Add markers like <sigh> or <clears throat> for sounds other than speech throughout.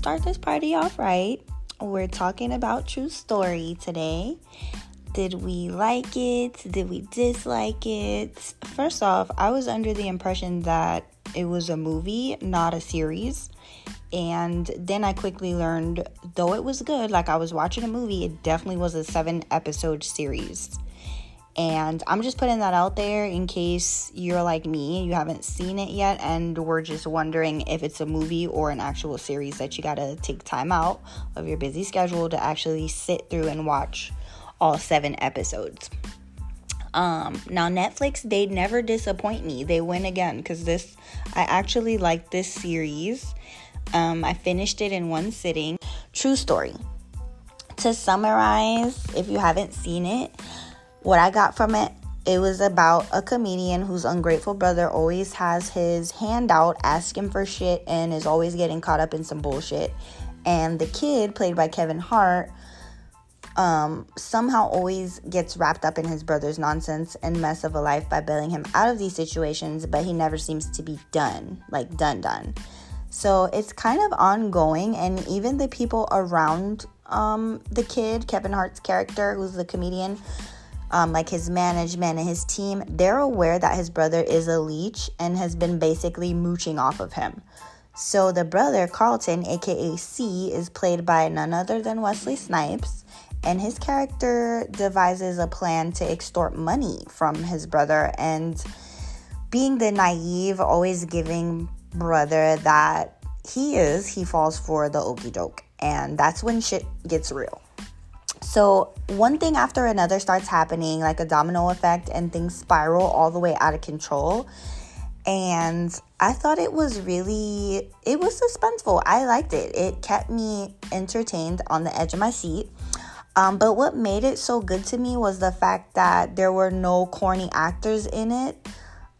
start this party off right. We're talking about True Story today. Did we like it? Did we dislike it? First off, I was under the impression that it was a movie, not a series. And then I quickly learned, though it was good, like I was watching a movie, it definitely was a seven episode series. And I'm just putting that out there in case you're like me, you haven't seen it yet, and we're just wondering if it's a movie or an actual series that you gotta take time out of your busy schedule to actually sit through and watch all seven episodes. Um, now Netflix, they never disappoint me. They win again because this, I actually like this series. Um, I finished it in one sitting. True story. To summarize, if you haven't seen it, what I got from it, it was about a comedian whose ungrateful brother always has his hand out asking for shit and is always getting caught up in some bullshit. And the kid, played by Kevin Hart, um, somehow always gets wrapped up in his brother's nonsense and mess of a life by bailing him out of these situations, but he never seems to be done, like done, done. So it's kind of ongoing, and even the people around um, the kid, Kevin Hart's character, who's the comedian, um, like his management and his team, they're aware that his brother is a leech and has been basically mooching off of him. So the brother, Carlton, aka C, is played by none other than Wesley Snipes and his character devises a plan to extort money from his brother and being the naive always giving brother that he is he falls for the okey doke and that's when shit gets real so one thing after another starts happening like a domino effect and things spiral all the way out of control. And i thought it was really it was suspenseful. I liked it. It kept me entertained on the edge of my seat. Um, but what made it so good to me was the fact that there were no corny actors in it.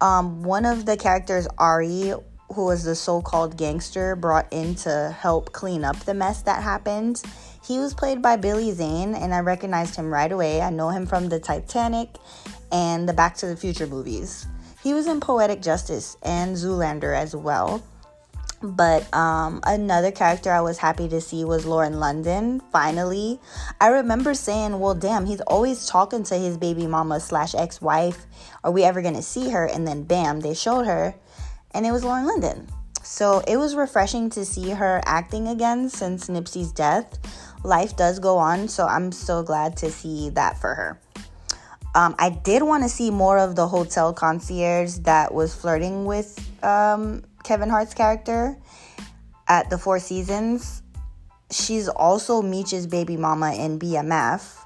Um, one of the characters, Ari, who was the so called gangster brought in to help clean up the mess that happened, he was played by Billy Zane, and I recognized him right away. I know him from the Titanic and the Back to the Future movies. He was in Poetic Justice and Zoolander as well. But um, another character I was happy to see was Lauren London. Finally, I remember saying, "Well, damn, he's always talking to his baby mama slash ex wife. Are we ever gonna see her?" And then, bam, they showed her, and it was Lauren London. So it was refreshing to see her acting again since Nipsey's death. Life does go on, so I'm so glad to see that for her. Um, I did want to see more of the hotel concierge that was flirting with um, Kevin Hart's character at the Four Seasons. She's also Meech's baby mama in BMF.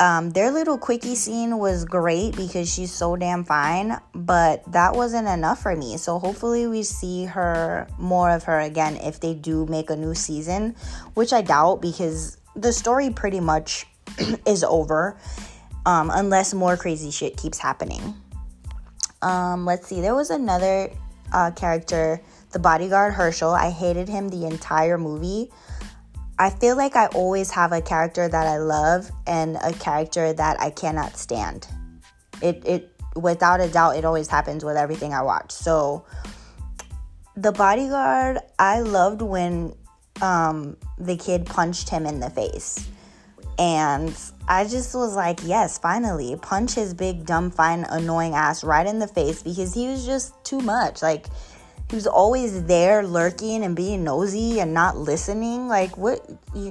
Um, their little quickie scene was great because she's so damn fine, but that wasn't enough for me. So hopefully we see her more of her again if they do make a new season, which I doubt because the story pretty much <clears throat> is over um, unless more crazy shit keeps happening. Um, let's see, there was another uh, character, the bodyguard Herschel. I hated him the entire movie. I feel like I always have a character that I love and a character that I cannot stand. It it without a doubt it always happens with everything I watch. So the bodyguard, I loved when um, the kid punched him in the face. And I just was like, yes, finally, punch his big, dumb, fine, annoying ass right in the face because he was just too much. Like, he was always there lurking and being nosy and not listening. Like, what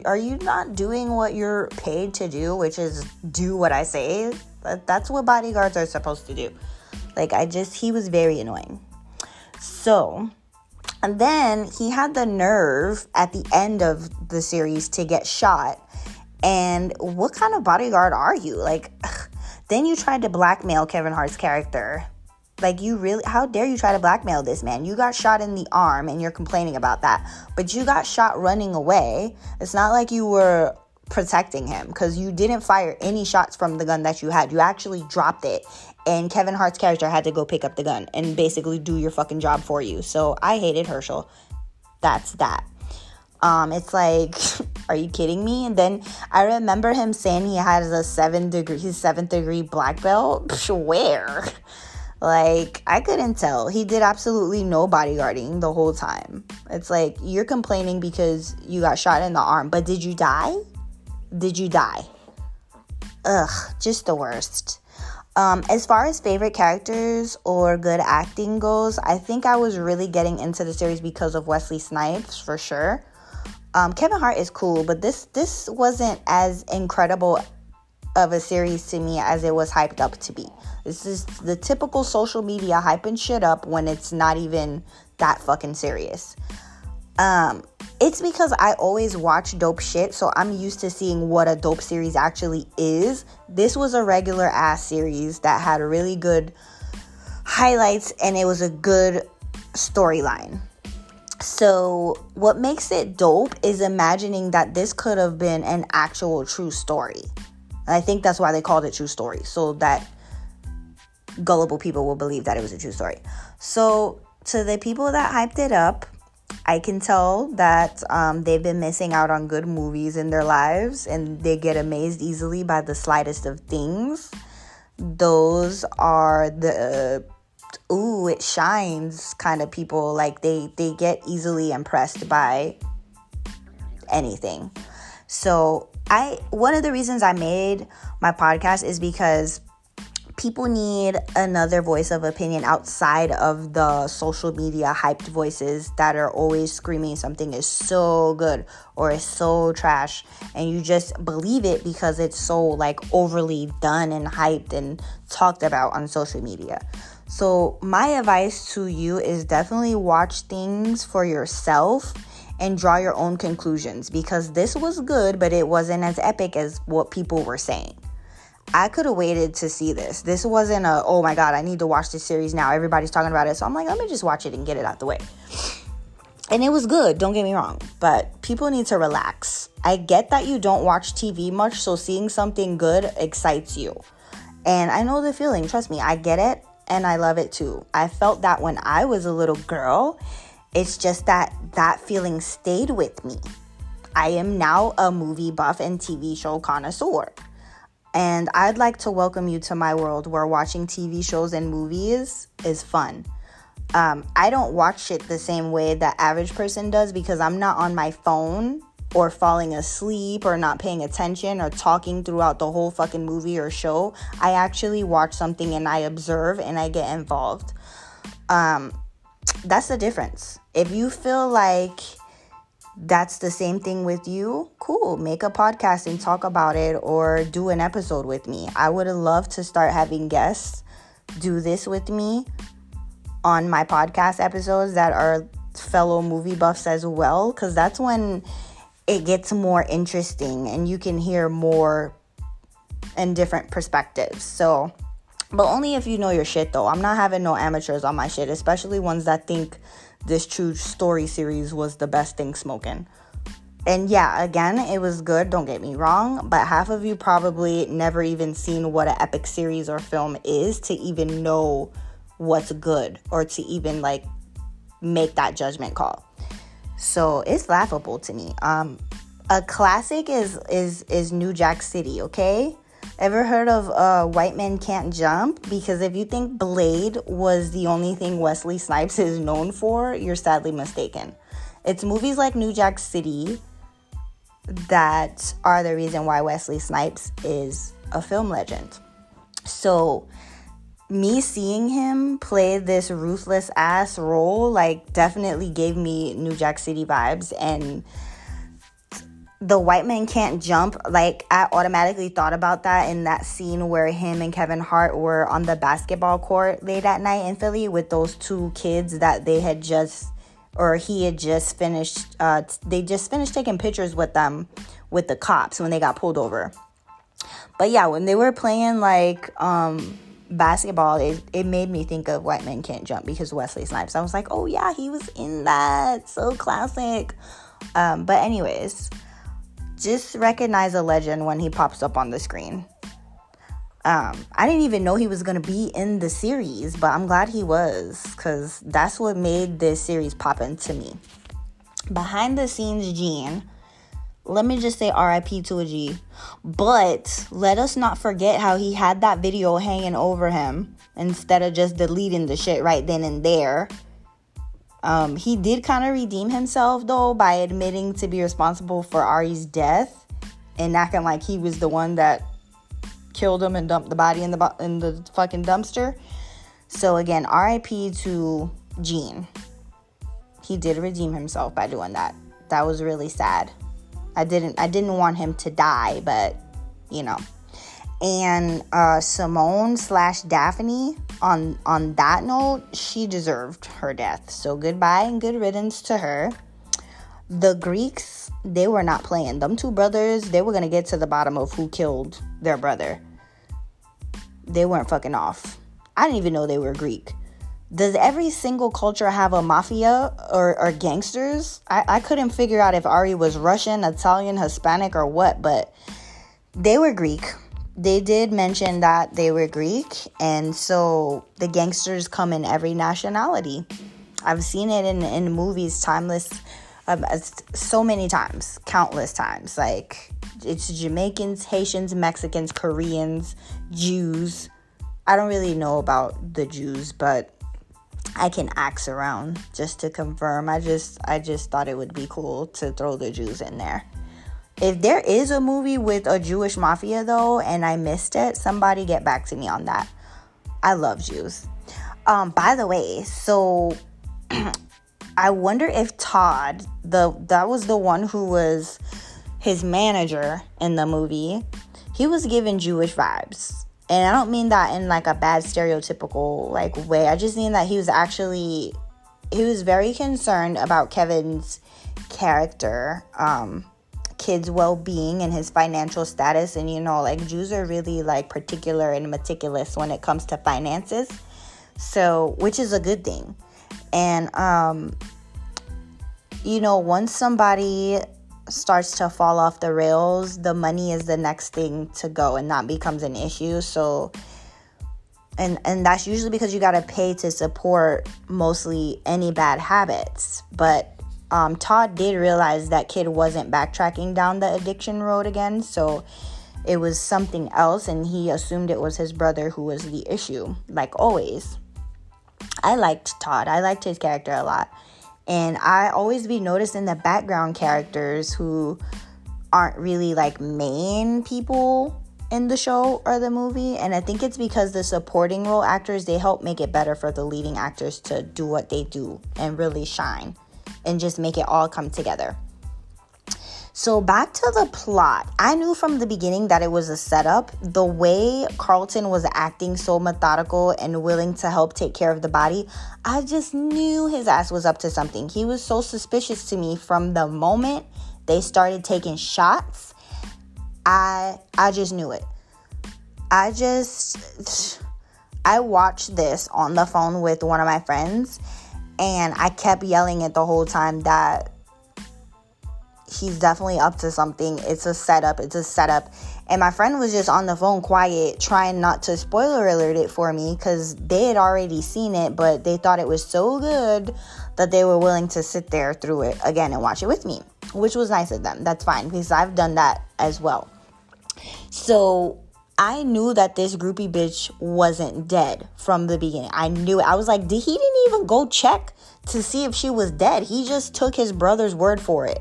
are you not doing what you're paid to do, which is do what I say? That's what bodyguards are supposed to do. Like, I just, he was very annoying. So, and then he had the nerve at the end of the series to get shot and what kind of bodyguard are you? Like, ugh. <sighs> then you tried to blackmail Kevin Hart's character. Like, you really, how dare you try to blackmail this man? You got shot in the arm and you're complaining about that, but you got shot running away. It's not like you were protecting him because you didn't fire any shots from the gun that you had. You actually dropped it, and Kevin Hart's character had to go pick up the gun and basically do your fucking job for you. So I hated Herschel. That's that. Um, it's like, <laughs> are you kidding me? And then I remember him saying he has a seven degree, his seventh degree black belt. <laughs> Where? Like, I couldn't tell. He did absolutely no bodyguarding the whole time. It's like, you're complaining because you got shot in the arm, but did you die? Did you die? Ugh, just the worst. Um, as far as favorite characters or good acting goes, I think I was really getting into the series because of Wesley Snipes for sure. Um, Kevin Hart is cool, but this this wasn't as incredible of a series to me as it was hyped up to be. This is the typical social media hyping shit up when it's not even that fucking serious. Um, it's because I always watch dope shit, so I'm used to seeing what a dope series actually is. This was a regular ass series that had really good highlights and it was a good storyline. So, what makes it dope is imagining that this could have been an actual true story. And I think that's why they called it True Story, so that gullible people will believe that it was a true story. So, to the people that hyped it up, I can tell that um, they've been missing out on good movies in their lives and they get amazed easily by the slightest of things. Those are the uh, ooh, it shines kind of people. Like they they get easily impressed by anything. So I one of the reasons I made my podcast is because people need another voice of opinion outside of the social media hyped voices that are always screaming something is so good or is so trash and you just believe it because it's so like overly done and hyped and talked about on social media. So, my advice to you is definitely watch things for yourself and draw your own conclusions because this was good, but it wasn't as epic as what people were saying. I could have waited to see this. This wasn't a, oh my God, I need to watch this series now. Everybody's talking about it. So I'm like, let me just watch it and get it out the way. And it was good, don't get me wrong, but people need to relax. I get that you don't watch TV much, so seeing something good excites you. And I know the feeling, trust me, I get it and I love it too. I felt that when I was a little girl. It's just that that feeling stayed with me. I am now a movie buff and TV show connoisseur. And I'd like to welcome you to my world where watching TV shows and movies is fun. Um, I don't watch it the same way the average person does because I'm not on my phone or falling asleep or not paying attention or talking throughout the whole fucking movie or show. I actually watch something and I observe and I get involved. Um, that's the difference. If you feel like that's the same thing with you, cool. Make a podcast and talk about it or do an episode with me. I would love to start having guests do this with me on my podcast episodes that are fellow movie buffs as well, because that's when it gets more interesting and you can hear more and different perspectives. So, but only if you know your shit though. I'm not having no amateurs on my shit, especially ones that think this true story series was the best thing smoking. And yeah, again, it was good, don't get me wrong, but half of you probably never even seen what an epic series or film is to even know what's good or to even like make that judgment call. So, it's laughable to me. Um a classic is is is New Jack City, okay? Ever heard of uh, White Men Can't Jump? Because if you think Blade was the only thing Wesley Snipes is known for, you're sadly mistaken. It's movies like New Jack City that are the reason why Wesley Snipes is a film legend. So, me seeing him play this ruthless ass role, like, definitely gave me New Jack City vibes. And the white man can't jump like i automatically thought about that in that scene where him and kevin hart were on the basketball court late at night in philly with those two kids that they had just or he had just finished uh, they just finished taking pictures with them with the cops when they got pulled over. But yeah when they were playing like um basketball it, it made me think of white men can't jump because wesley snipes. I was like oh yeah he was in that. So classic. Um, but anyways just recognize a legend when he pops up on the screen. Um, I didn't even know he was going to be in the series, but I'm glad he was because that's what made this series pop into me. Behind the scenes, Gene let me just say RIP to a G. But let us not forget how he had that video hanging over him instead of just deleting the shit right then and there. Um, he did kind of redeem himself though by admitting to be responsible for Ari's death and acting like he was the one that killed him and dumped the body in the in the fucking dumpster. So again, RIP to Gene. He did redeem himself by doing that. That was really sad. I didn't I didn't want him to die, but you know. And uh, Simone slash Daphne on on that note, she deserved her death. So goodbye and good riddance to her. The Greeks, they were not playing. Them two brothers, they were gonna get to the bottom of who killed their brother. They weren't fucking off. I didn't even know they were Greek does every single culture have a mafia or, or gangsters? I, I couldn't figure out if Ari was Russian, Italian, Hispanic, or what, but they were Greek. They did mention that they were Greek, and so the gangsters come in every nationality. I've seen it in, in movies, timeless, um, so many times, countless times. Like, it's Jamaicans, Haitians, Mexicans, Koreans, Jews. I don't really know about the Jews, but I can axe around just to confirm. I just I just thought it would be cool to throw the Jews in there. If there is a movie with a Jewish mafia though and I missed it, somebody get back to me on that. I love Jews. Um by the way, so <clears throat> I wonder if Todd, the that was the one who was his manager in the movie, he was given Jewish vibes and I don't mean that in like a bad stereotypical like way. I just mean that he was actually he was very concerned about Kevin's character, um, kids' well-being and his financial status and you know like Jews are really like particular and meticulous when it comes to finances. So, which is a good thing. And um you know, once somebody starts to fall off the rails, the money is the next thing to go and that becomes an issue. So and and that's usually because you got to pay to support mostly any bad habits. But um, Todd did realize that kid wasn't backtracking down the addiction road again, so it was something else, and he assumed it was his brother who was the issue, like always. I liked Todd. I liked his character a lot. And I always be noticing the background characters who aren't really like main people in the show or the movie and i think it's because the supporting role actors they help make it better for the leading actors to do what they do and really shine and just make it all come together so, back to the plot. I knew from the beginning that it was a setup. The way Carlton was acting so methodical and willing to help take care of the body, I just knew his ass was up to something. He was so suspicious to me from the moment they started taking shots. I I just knew it. I just I watched this on the phone with one of my friends and I kept yelling it the whole time that he's definitely up to something. It's a setup. It's a setup. And my friend was just on the phone quiet, trying not to spoiler alert it for me because they had already seen it, but they thought it was so good that they were willing to sit there through it again and watch it with me, which was nice of them. That's fine because I've done that as well. So I knew that this groupie bitch wasn't dead from the beginning. I knew it. I was like, did he didn't even go check to see if she was dead? He just took his brother's word for it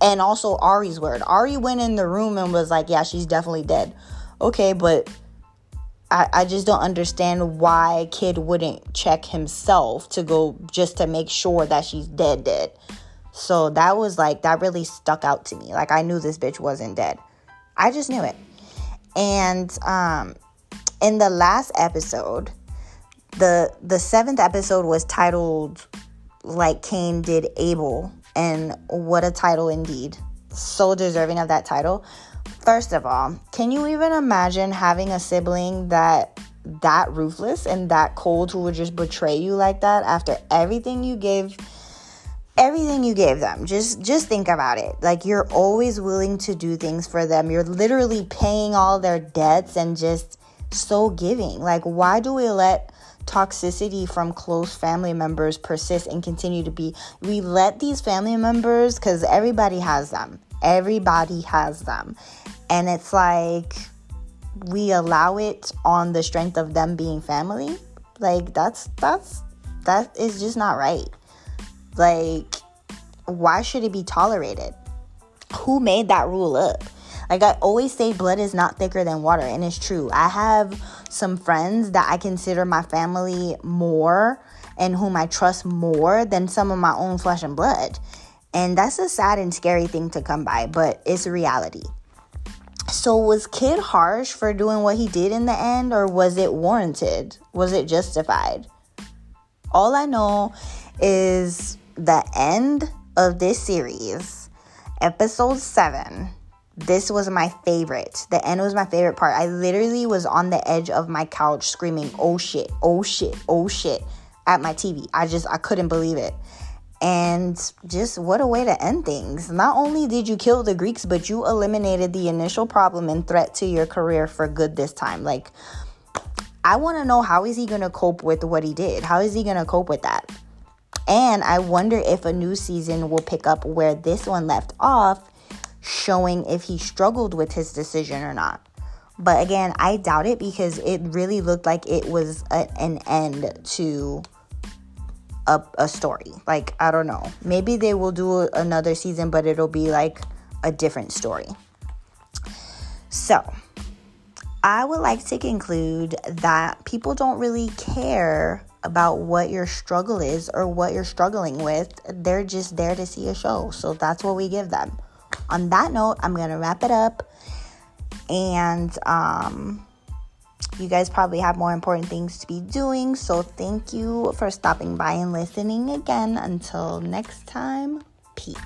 and also Ari's word. Ari went in the room and was like, Yeah, she's definitely dead. Okay, but I, I just don't understand why kid wouldn't check himself to go just to make sure that she's dead, dead. So that was like, that really stuck out to me. Like, I knew this bitch wasn't dead. I just knew it. And um, in the last episode, the the seventh episode was titled like Cain did Abel and what a title indeed. So deserving of that title. First of all, can you even imagine having a sibling that that ruthless and that cold who would just betray you like that after everything you gave everything you gave them just just think about it like you're always willing to do things for them you're literally paying all their debts and just so giving like why do we let toxicity from close family members persist and continue to be we let these family members because everybody has them Everybody has them. And it's like we allow it on the strength of them being family. Like that's that's that is just not right. Like why should it be tolerated? Who made that rule up? Like I always say, blood is not thicker than water, and it's true. I have some friends that I consider my family more and whom I trust more than some of my own flesh and blood. And that's a sad and scary thing to come by, but it's reality. So, was Kid harsh for doing what he did in the end, or was it warranted? Was it justified? All I know is the end of this series, episode 7, this was my favorite. The end was my favorite part. I literally was on the edge of my couch screaming, oh shit, oh shit, oh shit, at my TV. I just, I couldn't believe it. And just what a way to end things. Not only did you kill the Greeks, but you eliminated the initial problem and threat to your career for good this time. Like, I want to know how is he going to cope with what he did? How is he going to cope with that? And I wonder if a new season will pick up where this one left off, showing if he struggled with his decision or not. But again, I doubt it because it really looked like it was a, an end to a, a story. Like, I don't know. Maybe they will do another season, but it'll be like a different story. So, I would like to conclude that people don't really care about what your struggle is or what you're struggling with. They're just there to see a show. So that's what we give them. On that note, I'm going to wrap it up. And um, you guys probably have more important things to be doing. So thank you for stopping by and listening again. Until next time, peace.